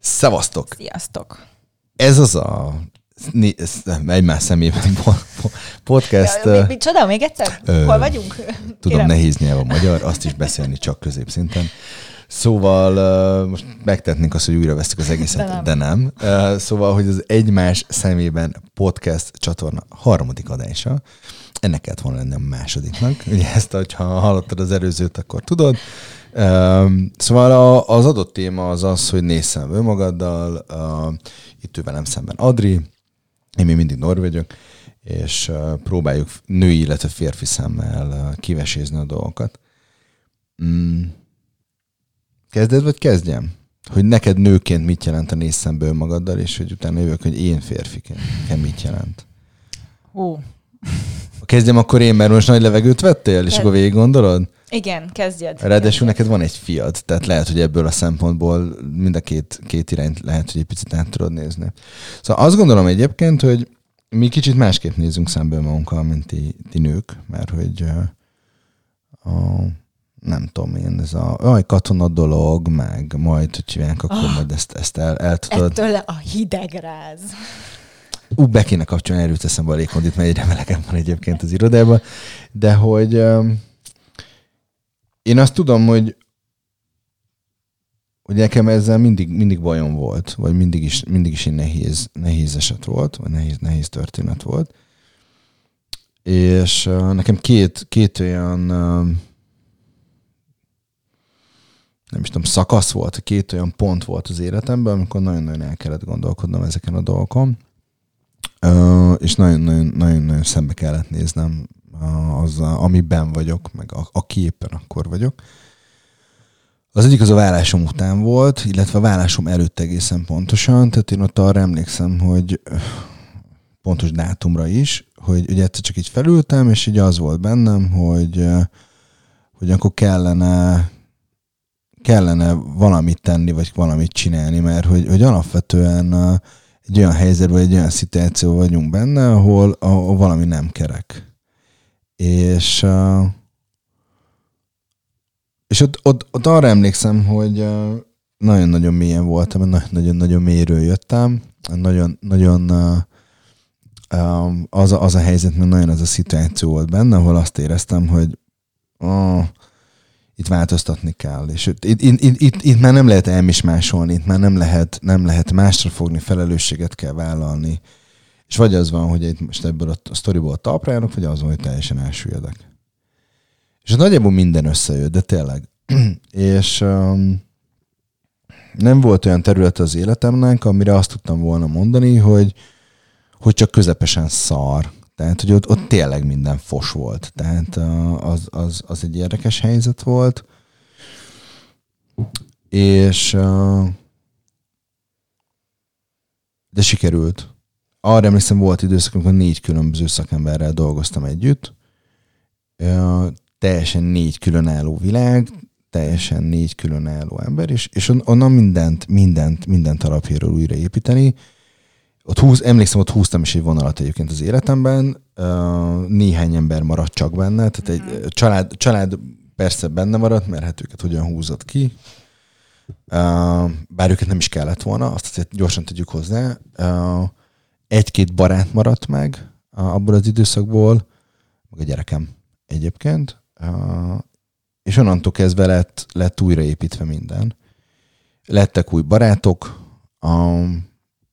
Szevasztok! Sziasztok! Ez az a egymás szemében po- po- podcast. Ja, mi, mi, csoda, még egyszer? Ö, Hol vagyunk? Tudom, Kérem. nehéz nyelv a magyar, azt is beszélni csak középszinten. Szóval most megtetnénk azt, hogy újra vesztük az egészet, de nem. De nem. Szóval, hogy az Egymás szemében podcast csatorna harmadik adása, ennek kellett volna lenni a másodiknak. Ugye ezt, ha hallottad az előzőt, akkor tudod. Um, szóval a, az adott téma az az, hogy nézz szembe önmagaddal, uh, itt ő velem szemben Adri, én még mindig Norv vagyok, és uh, próbáljuk női, illetve férfi szemmel uh, kivesézni a dolgokat. Mm. Kezded, vagy kezdjem? Hogy neked nőként mit jelent a nézz szembe önmagaddal, és hogy utána jövök, hogy én férfiként mit jelent. Ha kezdjem akkor én, mert most nagy levegőt vettél, és Kezd. akkor végig gondolod? Igen, kezdjed. Ráadásul neked van egy fiad, tehát lehet, hogy ebből a szempontból mind a két, két irányt lehet, hogy egy picit át tudod nézni. Szóval azt gondolom egyébként, hogy mi kicsit másképp nézünk szembe magunkkal, mint ti, ti nők, mert hogy uh, a, nem tudom én, ez a aj, katona dolog, meg majd, hogy csinálják, akkor Ah. majd ezt, ezt el, el tudod. Ettől a hidegráz. Ú, be kéne kapcsolni, erőt eszembe a légkondit, mert egyre melegem van egyébként az irodában. De hogy um, én azt tudom, hogy hogy nekem ezzel mindig, mindig bajom volt, vagy mindig is, mindig is egy nehéz, nehéz eset volt, vagy nehéz, nehéz történet volt. És uh, nekem két, két olyan uh, nem is tudom, szakasz volt, két olyan pont volt az életemben, amikor nagyon-nagyon el kellett gondolkodnom ezeken a dolgokon. És nagyon-nagyon szembe kellett néznem azzal, amiben vagyok, meg a, aki éppen akkor vagyok. Az egyik az a vállásom után volt, illetve a vállásom előtt egészen pontosan, tehát én ott arra emlékszem, hogy pontos dátumra is, hogy ugye egyszer csak így felültem, és így az volt bennem, hogy, hogy akkor kellene kellene valamit tenni, vagy valamit csinálni, mert hogy, hogy alapvetően egy olyan helyzetben, egy olyan szituáció vagyunk benne, ahol, ahol valami nem kerek. És, és ott, ott, ott arra emlékszem, hogy nagyon-nagyon mélyen voltam, nagyon-nagyon mélyről jöttem, nagyon, nagyon az, a, az a helyzet, mert nagyon az a szituáció volt benne, ahol azt éreztem, hogy oh, itt változtatni kell. És itt, itt, itt, itt, itt már nem lehet elmismásolni, itt már nem lehet, nem lehet másra fogni, felelősséget kell vállalni. És vagy az van, hogy itt most ebből a sztoriból talpra járok, vagy az van, hogy teljesen elsüllyedek. És nagyjából minden összejött, de tényleg. és um, nem volt olyan terület az életemnek, amire azt tudtam volna mondani, hogy, hogy csak közepesen szar. Tehát, hogy ott, ott tényleg minden fos volt. Tehát uh, az, az, az egy érdekes helyzet volt. És uh, de sikerült. Arra emlékszem, volt időszak, amikor négy különböző szakemberrel dolgoztam együtt. Uh, teljesen négy különálló világ, teljesen négy különálló ember, és, és on- onnan mindent, mindent, mindent alapjáról újraépíteni. Ott húz, emlékszem, ott húztam is egy vonalat egyébként az életemben, néhány ember maradt csak benne, tehát egy család, család persze benne maradt, mert hát őket hogyan húzott ki, bár őket nem is kellett volna, azt azért gyorsan tegyük hozzá. Egy-két barát maradt meg abból az időszakból, meg a gyerekem egyébként, és onnantól kezdve lett, lett újraépítve minden. Lettek új barátok,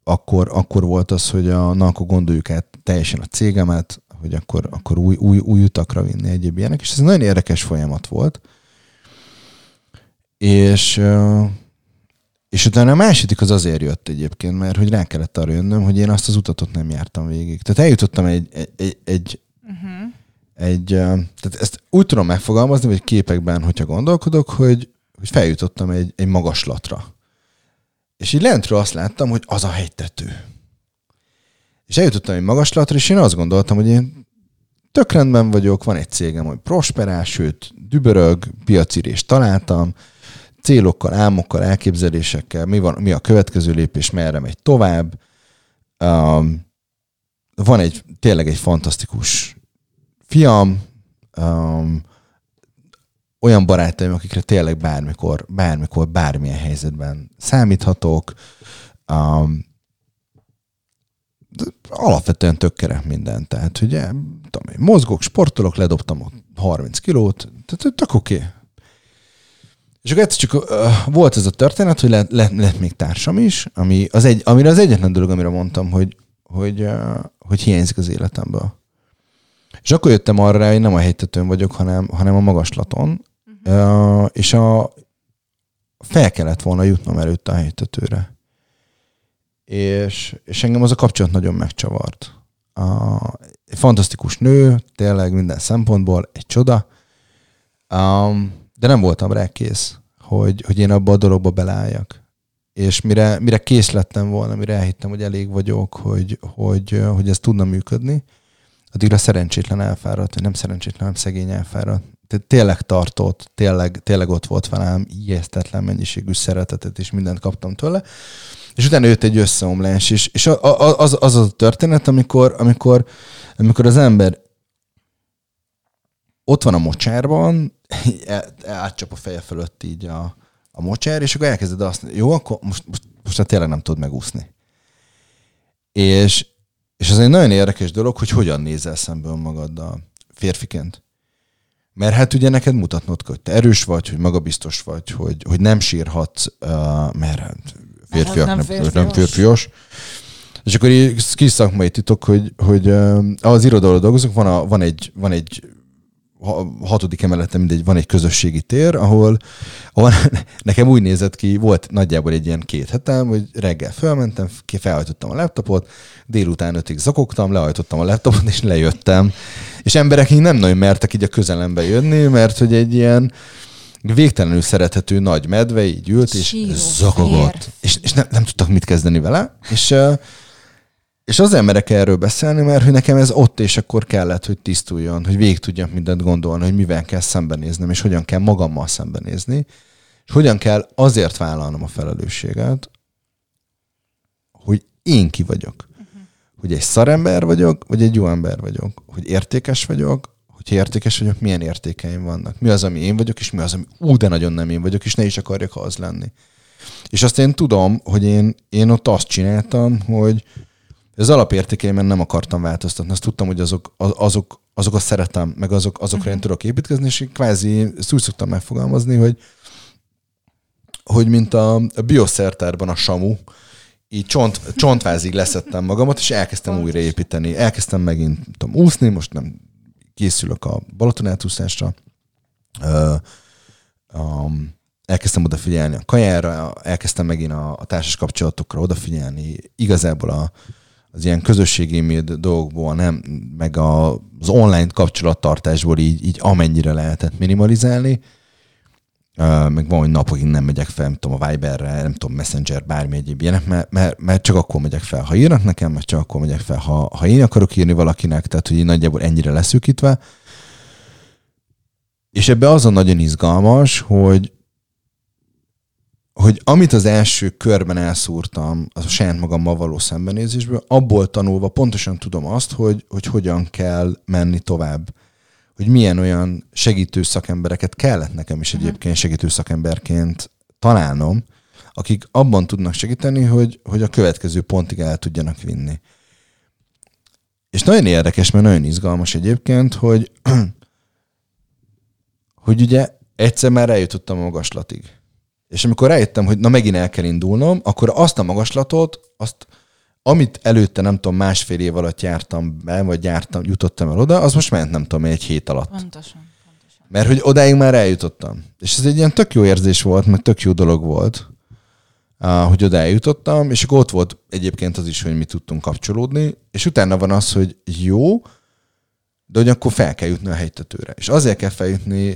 akkor, akkor volt az, hogy a, na, akkor gondoljuk át teljesen a cégemet, hogy akkor, akkor új, új, új utakra vinni egyéb ilyenek, és ez nagyon érdekes folyamat volt. És, és utána a második az azért jött egyébként, mert hogy rá kellett arra jönnöm, hogy én azt az utat ott nem jártam végig. Tehát eljutottam egy, egy, egy, Uh-huh. egy, ö, tehát ezt úgy tudom megfogalmazni, vagy képekben, hogyha gondolkodok, hogy, hogy feljutottam egy, egy magaslatra. És így lentről azt láttam, hogy az a hegytető. És eljutottam egy magaslatra, és én azt gondoltam, hogy én tök rendben vagyok, van egy cégem, hogy prosperál, sőt, dübörög, piacirést találtam, célokkal, álmokkal, elképzelésekkel, mi, van, mi a következő lépés, merre megy tovább. Um, van egy, tényleg egy fantasztikus fiam, um, olyan barátaim, akikre tényleg bármikor, bármikor, bármilyen helyzetben számíthatok. Um, alapvetően tök minden. Tehát, ugye, tudom én, mozgok, sportolok, ledobtam a 30 kilót, tehát tök oké. Okay. És akkor egyszer csak uh, volt ez a történet, hogy lett, lett, lett még társam is, ami az egy, amire az egyetlen dolog, amire mondtam, hogy, hogy, uh, hogy hiányzik az életemből. És akkor jöttem arra, hogy nem a hegytetőn vagyok, hanem, hanem a magaslaton, uh-huh. uh, és a, fel kellett volna jutnom előtte a hegytetőre. És, és engem az a kapcsolat nagyon megcsavart. Egy fantasztikus nő, tényleg minden szempontból, egy csoda, um, de nem voltam rá kész, hogy, hogy én abba a dologba beleálljak. És mire, mire kész lettem volna, mire elhittem, hogy elég vagyok, hogy, hogy, hogy ez tudna működni, addigra szerencsétlen elfáradt, vagy nem szerencsétlen, hanem szegény elfáradt. Tehát tényleg tartott, tényleg, tényleg ott volt velem, ijesztetlen mennyiségű szeretetet, és mindent kaptam tőle. És utána jött egy összeomlás, és, és az, az, az a történet, amikor, amikor, amikor az ember ott van a mocsárban, átcsap a feje fölött így a, a mocsár, és akkor elkezded azt mondani, jó, akkor most, most, most tényleg nem tud megúszni. És, és ez egy nagyon érdekes dolog, hogy hogyan nézel szembe magaddal férfiként. Mert hát ugye neked mutatnod kell, hogy te erős vagy, hogy magabiztos vagy, hogy, hogy nem sírhatsz, uh, mert hát férfiak nem, nem, férfios. nem férfios. És akkor így kis szakmai titok, hogy, hogy uh, az irodalom dolgozunk, van, a, van, egy, van egy hatodik emeleten mindegy, van egy közösségi tér, ahol, ahol nekem úgy nézett ki, volt nagyjából egy ilyen két hetem, hogy reggel felmentem, felhajtottam a laptopot, délután ötig zakogtam, lehajtottam a laptopot, és lejöttem. És emberek így nem nagyon mertek így a közelembe jönni, mert hogy egy ilyen végtelenül szerethető nagy medve így ült, és Síró, zakogott. És, és nem, nem tudtak mit kezdeni vele. És és az merek erről beszélni, mert hogy nekem ez ott és akkor kellett, hogy tisztuljon, hogy végig tudjam mindent gondolni, hogy mivel kell szembenéznem, és hogyan kell magammal szembenézni, és hogyan kell azért vállalnom a felelősséget, hogy én ki vagyok. Uh-huh. Hogy egy szarember vagyok, vagy egy jó ember vagyok. Hogy értékes vagyok, hogyha értékes vagyok, milyen értékeim vannak. Mi az, ami én vagyok, és mi az, ami ú, de nagyon nem én vagyok, és ne is akarjak az lenni. És azt én tudom, hogy én, én ott azt csináltam, hogy, az alapértékeimen nem akartam változtatni. Azt tudtam, hogy azok, azok, azokat szeretem, meg azok, azokra uh-huh. én tudok építkezni, és kvázi ezt úgy szoktam megfogalmazni, hogy, hogy mint a, a bioszertárban a samu, így csont, csontvázig leszettem magamat, és elkezdtem újra építeni. Elkezdtem megint tudom, úszni, most nem készülök a Balaton átúszásra. Uh, um, elkezdtem odafigyelni a kajára, elkezdtem megint a, a társas kapcsolatokra odafigyelni. Igazából a, az ilyen közösségi méd dolgokból, nem, meg a, az online kapcsolattartásból így, így amennyire lehetett minimalizálni. Uh, meg van, hogy napokig nem megyek fel, nem tudom, a Viberre, nem tudom, Messenger, bármi egyéb ilyenek, mert, mert, mert, csak akkor megyek fel. Ha írnak nekem, mert csak akkor megyek fel. Ha, ha én akarok írni valakinek, tehát hogy nagyjából ennyire leszűkítve. És ebbe az a nagyon izgalmas, hogy, hogy amit az első körben elszúrtam az a saját magammal való szembenézésből, abból tanulva pontosan tudom azt, hogy, hogy hogyan kell menni tovább. Hogy milyen olyan segítő szakembereket kellett nekem is mhm. egyébként segítő szakemberként találnom, akik abban tudnak segíteni, hogy, hogy a következő pontig el tudjanak vinni. És nagyon érdekes, mert nagyon izgalmas egyébként, hogy, hogy ugye egyszer már eljutottam a magaslatig és amikor rájöttem, hogy na megint el kell indulnom, akkor azt a magaslatot, azt, amit előtte nem tudom, másfél év alatt jártam be, vagy jártam, jutottam el oda, az most ment nem tudom, egy hét alatt. Pontosan. pontosan. Mert hogy odáig már eljutottam. És ez egy ilyen tök jó érzés volt, meg tök jó dolog volt, hogy oda eljutottam, és akkor ott volt egyébként az is, hogy mi tudtunk kapcsolódni, és utána van az, hogy jó, de hogy akkor fel kell jutni a helytetőre. És azért kell feljutni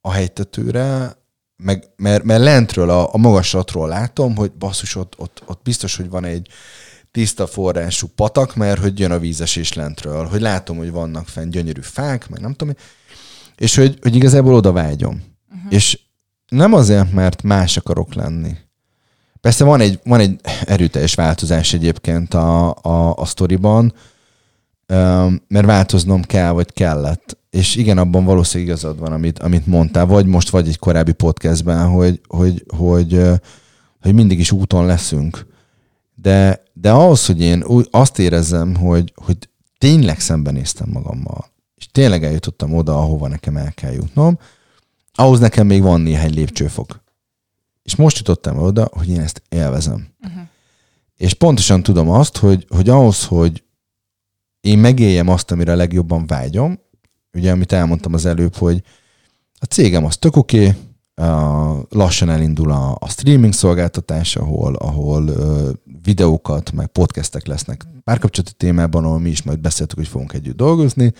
a helytetőre, meg, mert, mert lentről, a, a magaslatról látom, hogy basszus, ott, ott, ott biztos, hogy van egy tiszta forrású patak, mert hogy jön a vízesés lentről, hogy látom, hogy vannak fenn gyönyörű fák, meg nem tudom, és hogy, hogy igazából oda vágyom. Uh-huh. És nem azért, mert más akarok lenni. Persze van egy, van egy erőteljes változás egyébként a, a, a sztoriban, mert változnom kell, vagy kellett. És igen, abban valószínűleg igazad van, amit, amit mondtál, vagy most, vagy egy korábbi podcastben, hogy, hogy, hogy, hogy mindig is úton leszünk. De, de ahhoz, hogy én azt érezzem, hogy, hogy tényleg szembenéztem magammal, és tényleg eljutottam oda, ahova nekem el kell jutnom, ahhoz nekem még van néhány lépcsőfok. És most jutottam oda, hogy én ezt élvezem. Uh-huh. És pontosan tudom azt, hogy, hogy ahhoz, hogy én megéljem azt, amire a legjobban vágyom, ugye, amit elmondtam az előbb, hogy a cégem az tök oké, okay, lassan elindul a, a streaming szolgáltatás, ahol, ahol videókat, meg podcastek lesznek párkapcsolati témában, ahol mi is majd beszéltük, hogy fogunk együtt dolgozni,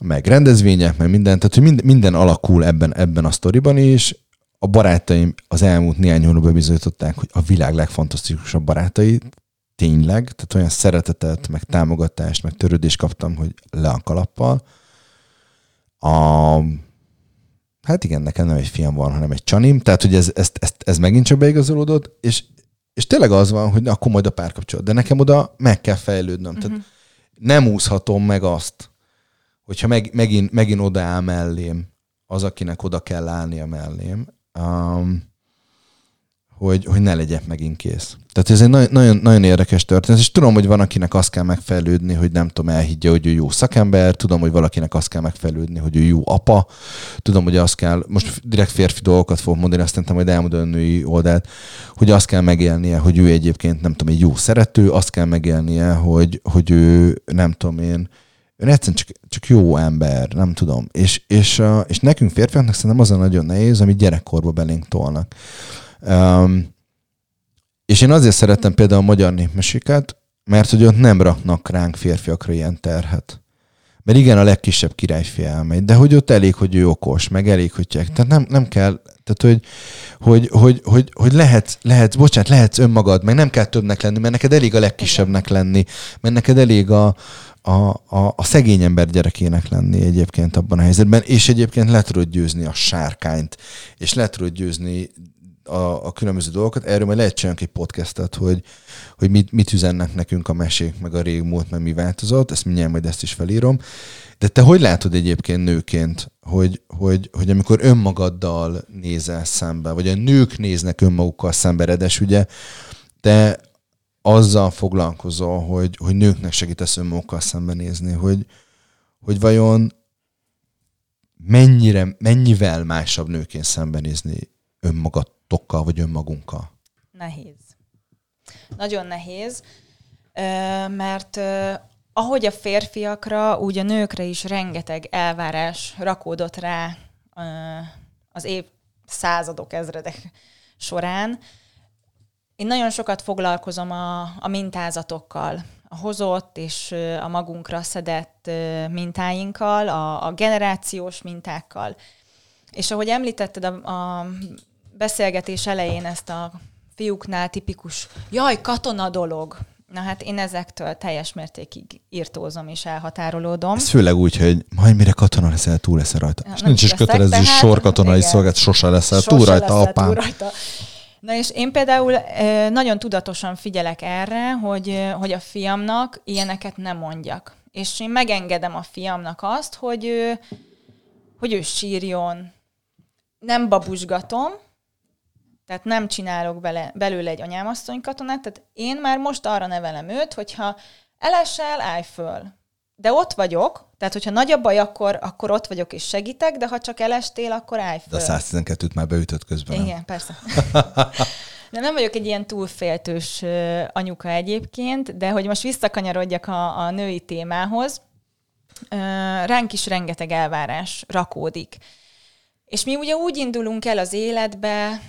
meg rendezvények, meg minden, tehát hogy minden, minden alakul ebben, ebben a sztoriban is. A barátaim az elmúlt néhány hónapban bizonyították, hogy a világ legfantasztikusabb barátai, tényleg, tehát olyan szeretetet, meg támogatást, meg törődést kaptam, hogy le a kalappal. A, hát igen, nekem nem egy fiam van, hanem egy csanim, tehát hogy ez, ez, ez, ez megint csak beigazolódott, és, és tényleg az van, hogy na, akkor majd a párkapcsolat, de nekem oda meg kell fejlődnöm. Uh-huh. Tehát nem úszhatom meg azt, hogyha meg, megint, megint odaáll mellém az, akinek oda kell állnia mellém, um, hogy, hogy ne legyek megint kész. Tehát ez egy nagyon, nagyon, nagyon érdekes történet, és tudom, hogy van, akinek azt kell megfelelődni, hogy nem tudom, elhiggye, hogy ő jó szakember, tudom, hogy valakinek azt kell megfelelődni, hogy ő jó apa, tudom, hogy azt kell, most direkt férfi dolgokat fogok mondani, aztán majd elmondani a női oldalt, hogy azt kell megélnie, hogy ő egyébként, nem tudom, egy jó szerető, azt kell megélnie, hogy, hogy ő, nem tudom én, ő egyszerűen csak, csak jó ember, nem tudom. És, és, és nekünk férfiaknak szerintem az a nagyon nehéz, amit gyerekkorba belénk tolnak. Um, és én azért szerettem például a magyar népmeséket, mert hogy ott nem raknak ránk férfiakra ilyen terhet. Mert igen, a legkisebb királyfi elmegy, de hogy ott elég, hogy ő okos, meg elég, hogy tyek. Tehát nem, nem kell, tehát hogy, hogy, hogy, hogy, hogy lehetsz, lehetsz, bocsánat, lehetsz önmagad, meg nem kell többnek lenni, mert neked elég a legkisebbnek lenni, mert neked elég a, a, a, a szegény ember gyerekének lenni egyébként abban a helyzetben, és egyébként le tudod győzni a sárkányt, és le tudod győzni a, a különböző dolgokat. Erről majd lehet csinálni egy podcastet, hogy, hogy mit, mit üzennek nekünk a mesék, meg a régmúlt, meg mi változott, ezt mindjárt majd ezt is felírom. De te hogy látod egyébként nőként, hogy, hogy, hogy amikor önmagaddal nézel szembe, vagy a nők néznek önmagukkal szembe, redes ugye, te azzal foglalkozol, hogy, hogy nőknek segítesz önmagukkal szembenézni, hogy, hogy vajon mennyire, mennyivel másabb nőként szembenézni önmagatokkal, vagy önmagunkkal? Nehéz. Nagyon nehéz, mert ahogy a férfiakra, úgy a nőkre is rengeteg elvárás rakódott rá az év századok, ezredek során. Én nagyon sokat foglalkozom a, a mintázatokkal, a hozott és a magunkra szedett mintáinkkal, a, a generációs mintákkal. És ahogy említetted a, a beszélgetés elején ezt a fiúknál tipikus, jaj, katona dolog. Na hát én ezektől teljes mértékig írtózom és elhatárolódom. Ez főleg úgy, hogy majd mire katona leszel, túl leszel rajta. Ja, és nincs is kötelező sorkatonai szolgálat, sose leszel sose túl rajta, leszel apám. Túl rajta. Na és én például nagyon tudatosan figyelek erre, hogy, hogy a fiamnak ilyeneket nem mondjak. És én megengedem a fiamnak azt, hogy, hogy ő sírjon. Nem babusgatom, tehát nem csinálok bele, belőle egy anyámasszony katonát, tehát én már most arra nevelem őt, hogyha elesel, állj föl. De ott vagyok, tehát hogyha nagy a baj, akkor, akkor ott vagyok és segítek, de ha csak elestél, akkor állj föl. De a 112-t már beütött közben. Igen, nem? persze. De nem vagyok egy ilyen túlféltős anyuka egyébként, de hogy most visszakanyarodjak a, a női témához, ránk is rengeteg elvárás rakódik. És mi ugye úgy indulunk el az életbe,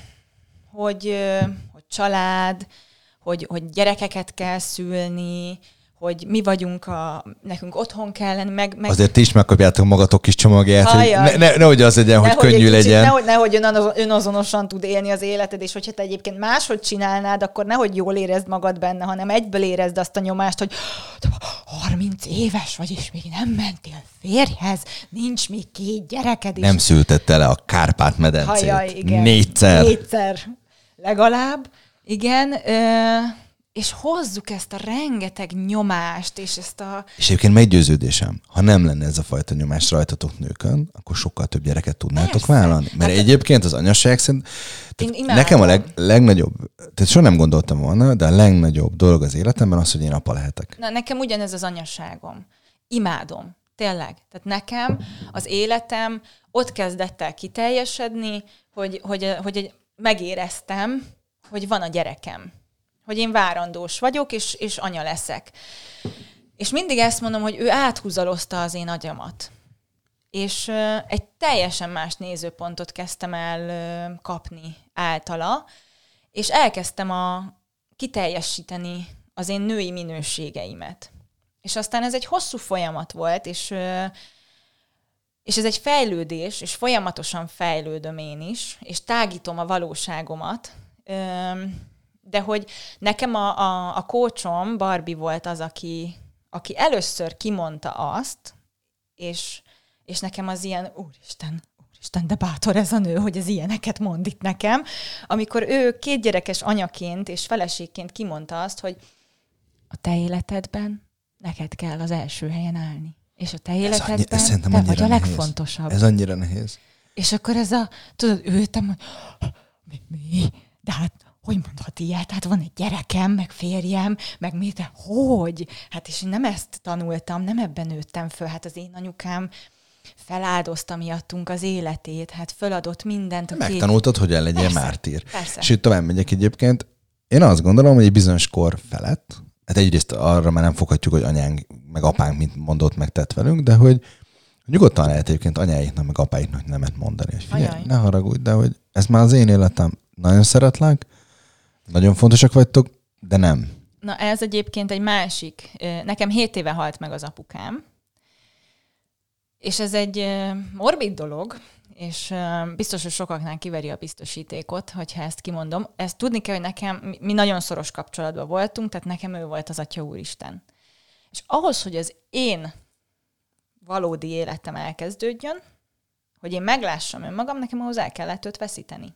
hogy, hogy család, hogy, hogy gyerekeket kell szülni, hogy mi vagyunk, a, nekünk otthon kell lenni, meg, meg... Azért ti is megkapjátok magatok kis csomagját, Hajjaj. hogy ne, ne, nehogy az legyen, hogy könnyű kicsit, legyen. Nehogy, nehogy önazonosan tud élni az életed, és hogyha te egyébként máshogy csinálnád, akkor nehogy jól érezd magad benne, hanem egyből érezd azt a nyomást, hogy 30 éves vagy, és még nem mentél férjhez, nincs még két gyereked. És... Nem szültette le a Kárpát-medencét. Hajjaj, igen. Négyszer. Négyszer legalább. Igen, és hozzuk ezt a rengeteg nyomást, és ezt a... És egyébként meggyőződésem, ha nem lenne ez a fajta nyomás rajtatok nőkön, akkor sokkal több gyereket tudnátok Persze. vállalni. Mert hát, egyébként az anyaság szerint... Nekem a leg, legnagyobb, tehát soha nem gondoltam volna, de a legnagyobb dolog az életemben az, hogy én apa lehetek. Na, nekem ugyanez az anyaságom. Imádom. Tényleg. Tehát nekem az életem ott kezdett el kiteljesedni, hogy, hogy, hogy megéreztem, hogy van a gyerekem hogy én várandós vagyok, és, és anya leszek. És mindig ezt mondom, hogy ő áthúzalozta az én agyamat. És egy teljesen más nézőpontot kezdtem el kapni általa, és elkezdtem a kiteljesíteni az én női minőségeimet. És aztán ez egy hosszú folyamat volt, és, és ez egy fejlődés, és folyamatosan fejlődöm én is, és tágítom a valóságomat, de hogy nekem a, a, a kócsom, Barbie volt az, aki, aki először kimondta azt, és, és nekem az ilyen, úristen, úristen, de bátor ez a nő, hogy ez ilyeneket mond itt nekem, amikor ő két gyerekes anyaként és feleségként kimondta azt, hogy a te életedben neked kell az első helyen állni. És a te életedben ez annyi, ez te vagy a nehéz. legfontosabb. Ez annyira nehéz. És akkor ez a, tudod, ültem, hogy mi, mi? De hát hogy mondhat ilyet? Hát van egy gyerekem, meg férjem, meg mi, de hogy? Hát és én nem ezt tanultam, nem ebben nőttem föl. Hát az én anyukám feláldozta miattunk az életét, hát föladott mindent. A Megtanultad, két... hogy el legyen mártír. Persze. És itt tovább megyek egyébként. Én azt gondolom, hogy egy bizonyos kor felett, hát egyrészt arra már nem foghatjuk, hogy anyánk meg apánk mint mondott, meg tett velünk, de hogy nyugodtan lehet egyébként anyáiknak, meg apáiknak nemet mondani. És figyelj, ne haragudj, de hogy ez már az én életem, nagyon szeretlek, nagyon fontosak vagytok, de nem. Na ez egyébként egy másik. Nekem 7 éve halt meg az apukám, és ez egy morbid dolog, és biztos, hogy sokaknál kiveri a biztosítékot, hogyha ezt kimondom. Ezt tudni kell, hogy nekem, mi nagyon szoros kapcsolatban voltunk, tehát nekem ő volt az Atya Úristen. És ahhoz, hogy az én valódi életem elkezdődjön, hogy én meglássam önmagam, nekem ahhoz el kellett őt veszíteni.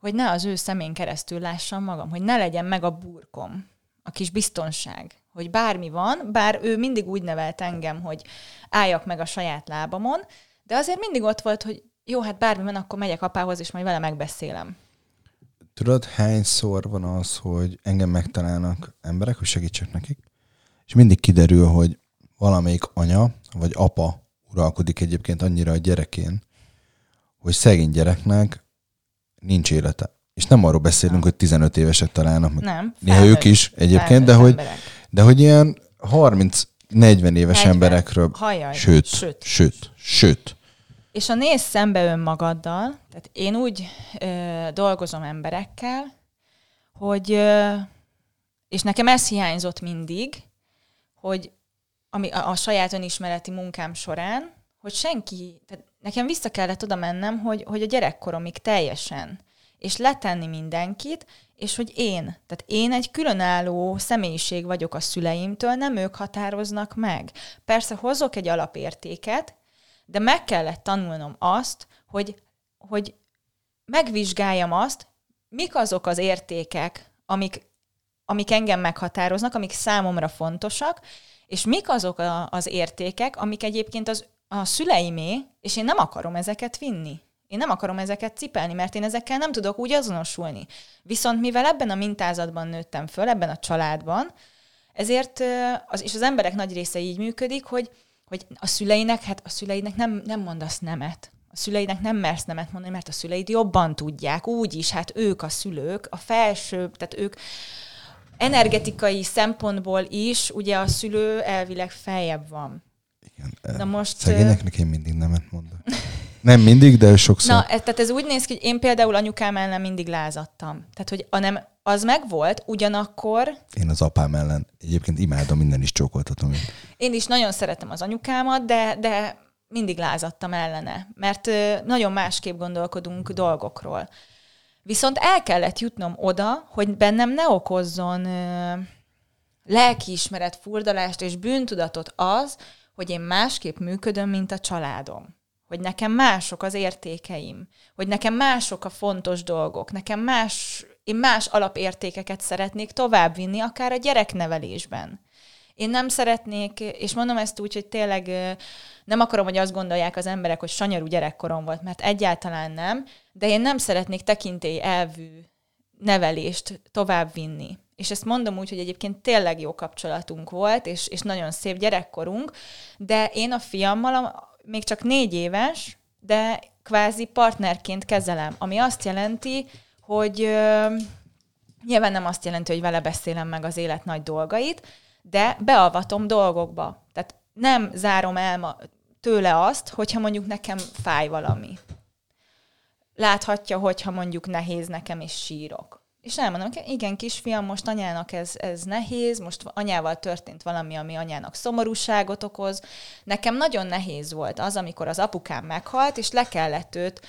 Hogy ne az ő szemén keresztül lássam magam, hogy ne legyen meg a burkom, a kis biztonság, hogy bármi van, bár ő mindig úgy nevelt engem, hogy álljak meg a saját lábamon, de azért mindig ott volt, hogy jó, hát bármi van, akkor megyek apához, és majd vele megbeszélem. Tudod, hányszor van az, hogy engem megtalálnak emberek, hogy segítsek nekik, és mindig kiderül, hogy valamelyik anya vagy apa uralkodik egyébként annyira a gyerekén, hogy szegény gyereknek nincs élete. És nem arról beszélünk, nem. hogy 15 éveset találnak meg. Nem. Néha felnőtt, ők is egyébként, de hogy, de hogy ilyen 30-40 éves 40. emberekről. Hajaj, sőt, sőt, sőt, sőt. És a néz szembe önmagaddal, tehát én úgy ö, dolgozom emberekkel, hogy, ö, és nekem ez hiányzott mindig, hogy ami a, a saját önismereti munkám során, hogy senki, tehát nekem vissza kellett oda mennem, hogy, hogy a gyerekkoromig teljesen, és letenni mindenkit, és hogy én, tehát én egy különálló személyiség vagyok a szüleimtől, nem ők határoznak meg. Persze hozok egy alapértéket, de meg kellett tanulnom azt, hogy, hogy megvizsgáljam azt, mik azok az értékek, amik, amik engem meghatároznak, amik számomra fontosak, és mik azok a, az értékek, amik egyébként az a szüleimé, és én nem akarom ezeket vinni. Én nem akarom ezeket cipelni, mert én ezekkel nem tudok úgy azonosulni. Viszont mivel ebben a mintázatban nőttem föl, ebben a családban, ezért, az, és az emberek nagy része így működik, hogy, hogy a szüleinek, hát a szüleinek nem, nem mondasz nemet. A szüleinek nem mersz nemet mondani, mert a szüleid jobban tudják, úgy is, hát ők a szülők, a felsőbb, tehát ők energetikai szempontból is, ugye a szülő elvileg feljebb van. Igen. Na most... Szegényeknek én mindig nemet mondok. Nem mindig, de sokszor. Na, ez, tehát ez úgy néz ki, hogy én például anyukám ellen mindig lázadtam. Tehát, hogy a nem, az megvolt, ugyanakkor... Én az apám ellen egyébként imádom, minden is csókoltatom. Én. én is nagyon szeretem az anyukámat, de, de mindig lázadtam ellene, mert nagyon másképp gondolkodunk dolgokról. Viszont el kellett jutnom oda, hogy bennem ne okozzon lelkiismeret furdalást és bűntudatot az, hogy én másképp működöm, mint a családom. Hogy nekem mások az értékeim, hogy nekem mások a fontos dolgok, nekem más én más alapértékeket szeretnék továbbvinni, akár a gyereknevelésben. Én nem szeretnék, és mondom ezt úgy, hogy tényleg nem akarom, hogy azt gondolják az emberek, hogy sanyarú gyerekkorom volt, mert egyáltalán nem, de én nem szeretnék tekintély elvű nevelést továbbvinni. És ezt mondom úgy, hogy egyébként tényleg jó kapcsolatunk volt, és, és nagyon szép gyerekkorunk, de én a fiammal még csak négy éves, de kvázi partnerként kezelem, ami azt jelenti, hogy ö, nyilván nem azt jelenti, hogy vele beszélem meg az élet nagy dolgait, de beavatom dolgokba. Tehát nem zárom el ma, tőle azt, hogyha mondjuk nekem fáj valami. Láthatja, hogyha mondjuk nehéz nekem, és sírok. És elmondom, igen, kisfiam, most anyának ez, ez nehéz, most anyával történt valami, ami anyának szomorúságot okoz. Nekem nagyon nehéz volt az, amikor az apukám meghalt, és le kellett őt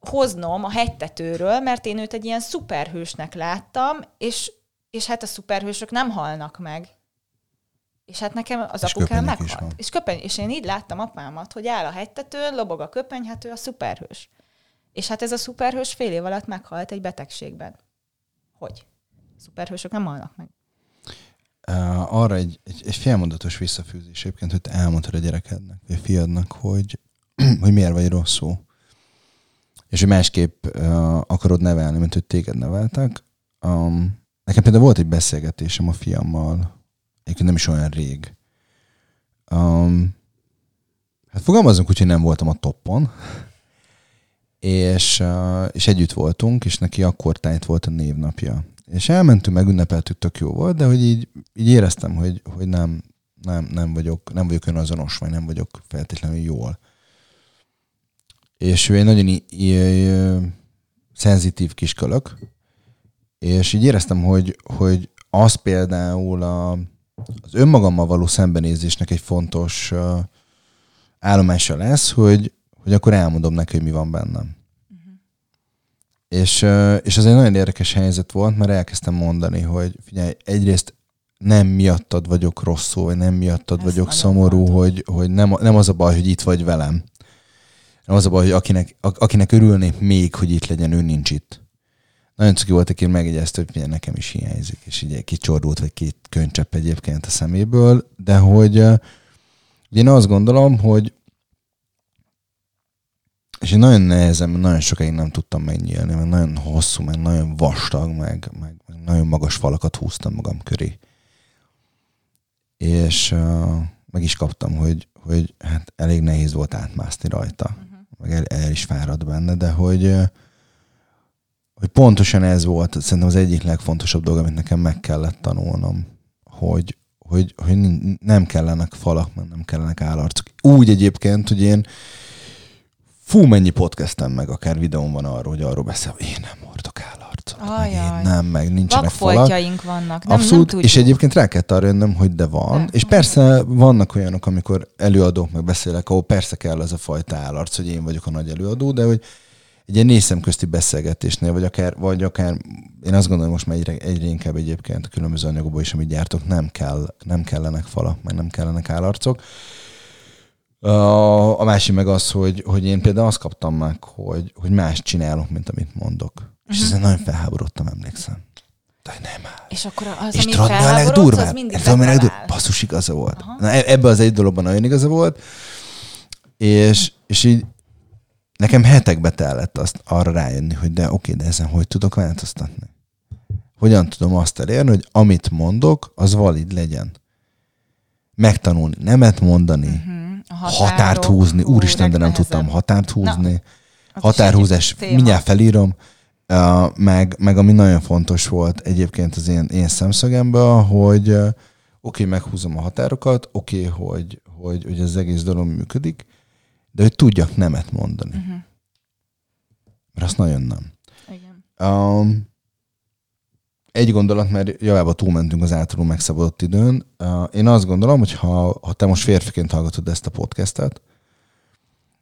hoznom a hegytetőről, mert én őt egy ilyen szuperhősnek láttam, és, és hát a szuperhősök nem halnak meg. És hát nekem az és apukám meghalt. És, köpeny, és én így láttam apámat, hogy áll a hegytetőn, lobog a köpeny, hát ő a szuperhős. És hát ez a szuperhős fél év alatt meghalt egy betegségben. Hogy? A szuperhősök nem halnak meg. Uh, arra egy, egy, egy félmondatos visszafűzés egyébként, hogy te elmondtad a gyerekednek, vagy a fiadnak, hogy, hogy miért vagy rosszul. És hogy másképp uh, akarod nevelni, mint hogy téged neveltek. Um, nekem például volt egy beszélgetésem a fiammal, egyébként nem is olyan rég. Um, hát fogalmazunk úgy, hogy nem voltam a toppon, és, uh, és együtt voltunk, és neki akkor tájt volt a névnapja. És elmentünk, meg ünnepeltük, tök jó volt, de hogy így, így éreztem, hogy, hogy nem, nem, nem, vagyok, nem vagyok önazonos, vagy nem vagyok feltétlenül jól. És ő egy nagyon i- i- szenzitív kiskölök, és így éreztem, hogy, hogy az például a, az önmagammal való szembenézésnek egy fontos uh, állomása lesz, hogy, hogy akkor elmondom neki, hogy mi van bennem. Uh-huh. És, uh, és az egy nagyon érdekes helyzet volt, mert elkezdtem mondani, hogy figyelj, egyrészt nem miattad vagyok rosszul, vagy nem miattad Ezt vagyok szomorú, hogy, hogy nem, nem az a baj, hogy itt vagy velem. Nem az a baj, hogy akinek, akinek örülnék még, hogy itt legyen, ő nincs itt. Nagyon cuki volt, aki megjegyezte, hogy nekem is hiányzik, és így kicsordult, vagy két könycsepp egyébként a szeméből, de hogy én azt gondolom, hogy és én nagyon nehezen, nagyon sokáig nem tudtam megnyílni, mert nagyon hosszú, meg nagyon vastag, meg, meg, meg nagyon magas falakat húztam magam köré. És uh, meg is kaptam, hogy, hogy hát elég nehéz volt átmászni rajta. Uh-huh. Meg el, el is fáradt benne, de hogy, uh, hogy pontosan ez volt szerintem az egyik legfontosabb dolog, amit nekem meg kellett tanulnom, hogy, hogy, hogy nem kellenek falak, mert nem kellenek állarcok. Úgy egyébként, hogy én fú, mennyi podcastem meg, akár videón van arról, hogy arról beszél, én nem hordok állarcot, meg én nem, meg nincsenek falak. vannak. Nem, Abszolút, nem és egyébként rá kell arra jönnöm, hogy de van. De. És persze vannak olyanok, amikor előadók meg beszélek, ahol persze kell az a fajta állarc, hogy én vagyok a nagy előadó, de hogy egy ilyen négy közti beszélgetésnél, vagy akár, vagy akár én azt gondolom, most már egyre, egyre inkább egyébként a különböző anyagokból is, amit gyártok, nem, kell, nem kellenek falak, meg nem kellenek állarcok. A, a másik meg az, hogy, hogy én például azt kaptam meg, hogy, hogy más csinálok, mint amit mondok. Uh-huh. És mhm. ezen nagyon felháborodtam, emlékszem. De nem áll. És akkor az, és amit felháborodsz, az mindig a dur- Basszus igaza volt. Aha. Na, e- ebbe az egy dologban nagyon igaza volt. És, és így nekem hetekbe tellett azt arra rájönni, hogy de oké, de ezen hogy tudok változtatni? Hogyan tudom azt elérni, hogy amit mondok, az valid legyen? Megtanulni, nemet mondani, uh-huh határt húzni. Úristen, de nem tudtam határt húzni. Na, Határhúzás, mindjárt felírom. Uh, meg, meg ami nagyon fontos volt egyébként az én, én szemszögemből, hogy uh, oké, okay, meghúzom a határokat, oké, okay, hogy, hogy, hogy az egész dolog működik, de hogy tudjak nemet mondani. Uh-huh. Mert azt nagyon nem. Igen. Um, egy gondolat, mert javába túlmentünk az általunk megszabadott időn. Én azt gondolom, hogy ha, ha te most férfiként hallgatod ezt a podcastet,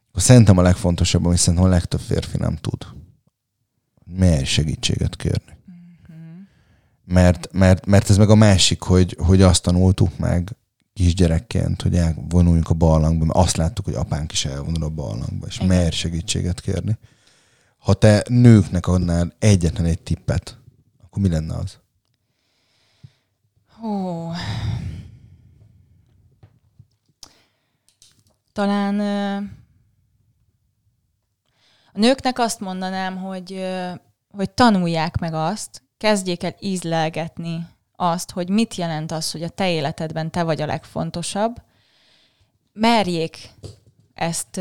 akkor szerintem a legfontosabb, amit szerintem a legtöbb férfi nem tud. Mely segítséget kérni. Mert, mert, mert ez meg a másik, hogy, hogy azt tanultuk meg kisgyerekként, hogy elvonuljunk a barlangba, mert azt láttuk, hogy apánk is elvonul a barlangba, és mer segítséget kérni. Ha te nőknek adnál egyetlen egy tippet, akkor mi lenne az? Hú. Talán a nőknek azt mondanám, hogy, hogy tanulják meg azt, kezdjék el ízlelgetni azt, hogy mit jelent az, hogy a te életedben te vagy a legfontosabb, merjék ezt,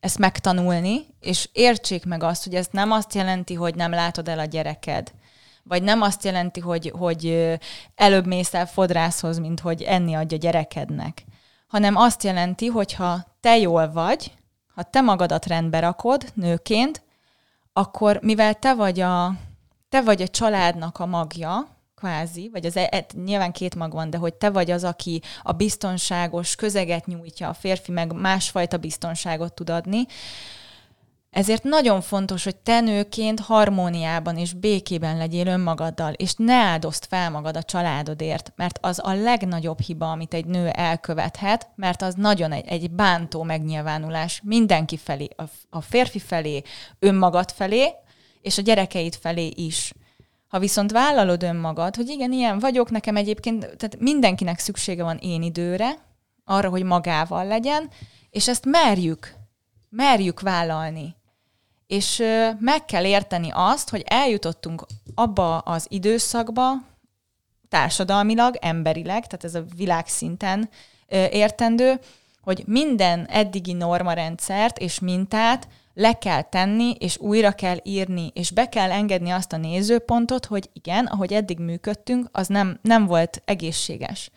ezt megtanulni, és értsék meg azt, hogy ez nem azt jelenti, hogy nem látod el a gyereked, vagy nem azt jelenti, hogy, hogy előbb mész el fodrászhoz, mint hogy enni adja gyerekednek, hanem azt jelenti, hogy ha te jól vagy, ha te magadat rendbe rakod nőként, akkor mivel te vagy a, te vagy a családnak a magja, kvázi, vagy az e, nyilván két mag van, de hogy te vagy az, aki a biztonságos közeget nyújtja, a férfi meg másfajta biztonságot tud adni, ezért nagyon fontos, hogy te nőként harmóniában és békében legyél önmagaddal, és ne áldozd fel magad a családodért, mert az a legnagyobb hiba, amit egy nő elkövethet, mert az nagyon egy, egy bántó megnyilvánulás mindenki felé, a, a férfi felé, önmagad felé, és a gyerekeid felé is. Ha viszont vállalod önmagad, hogy igen, ilyen vagyok, nekem egyébként, tehát mindenkinek szüksége van én időre, arra, hogy magával legyen, és ezt merjük, merjük vállalni. És meg kell érteni azt, hogy eljutottunk abba az időszakba, társadalmilag, emberileg, tehát ez a világszinten értendő, hogy minden eddigi normarendszert és mintát le kell tenni, és újra kell írni, és be kell engedni azt a nézőpontot, hogy igen, ahogy eddig működtünk, az nem, nem volt egészséges.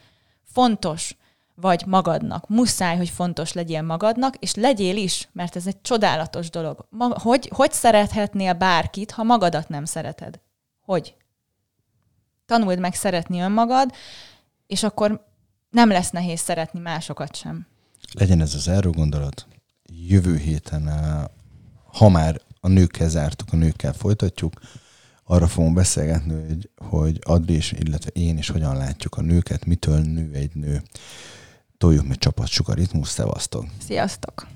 Fontos vagy magadnak. Muszáj, hogy fontos legyél magadnak, és legyél is, mert ez egy csodálatos dolog. Ma, hogy, hogy szerethetnél bárkit, ha magadat nem szereted? Hogy? Tanuld meg szeretni önmagad, és akkor nem lesz nehéz szeretni másokat sem. Legyen ez az záró gondolat. Jövő héten ha már a nőkkel zártuk, a nőkkel folytatjuk, arra fogunk beszélgetni, hogy, hogy Adri és, illetve én is hogyan látjuk a nőket, mitől nő egy nő. Toljuk meg csapatsugaritmus, szevasztok! Sziasztok!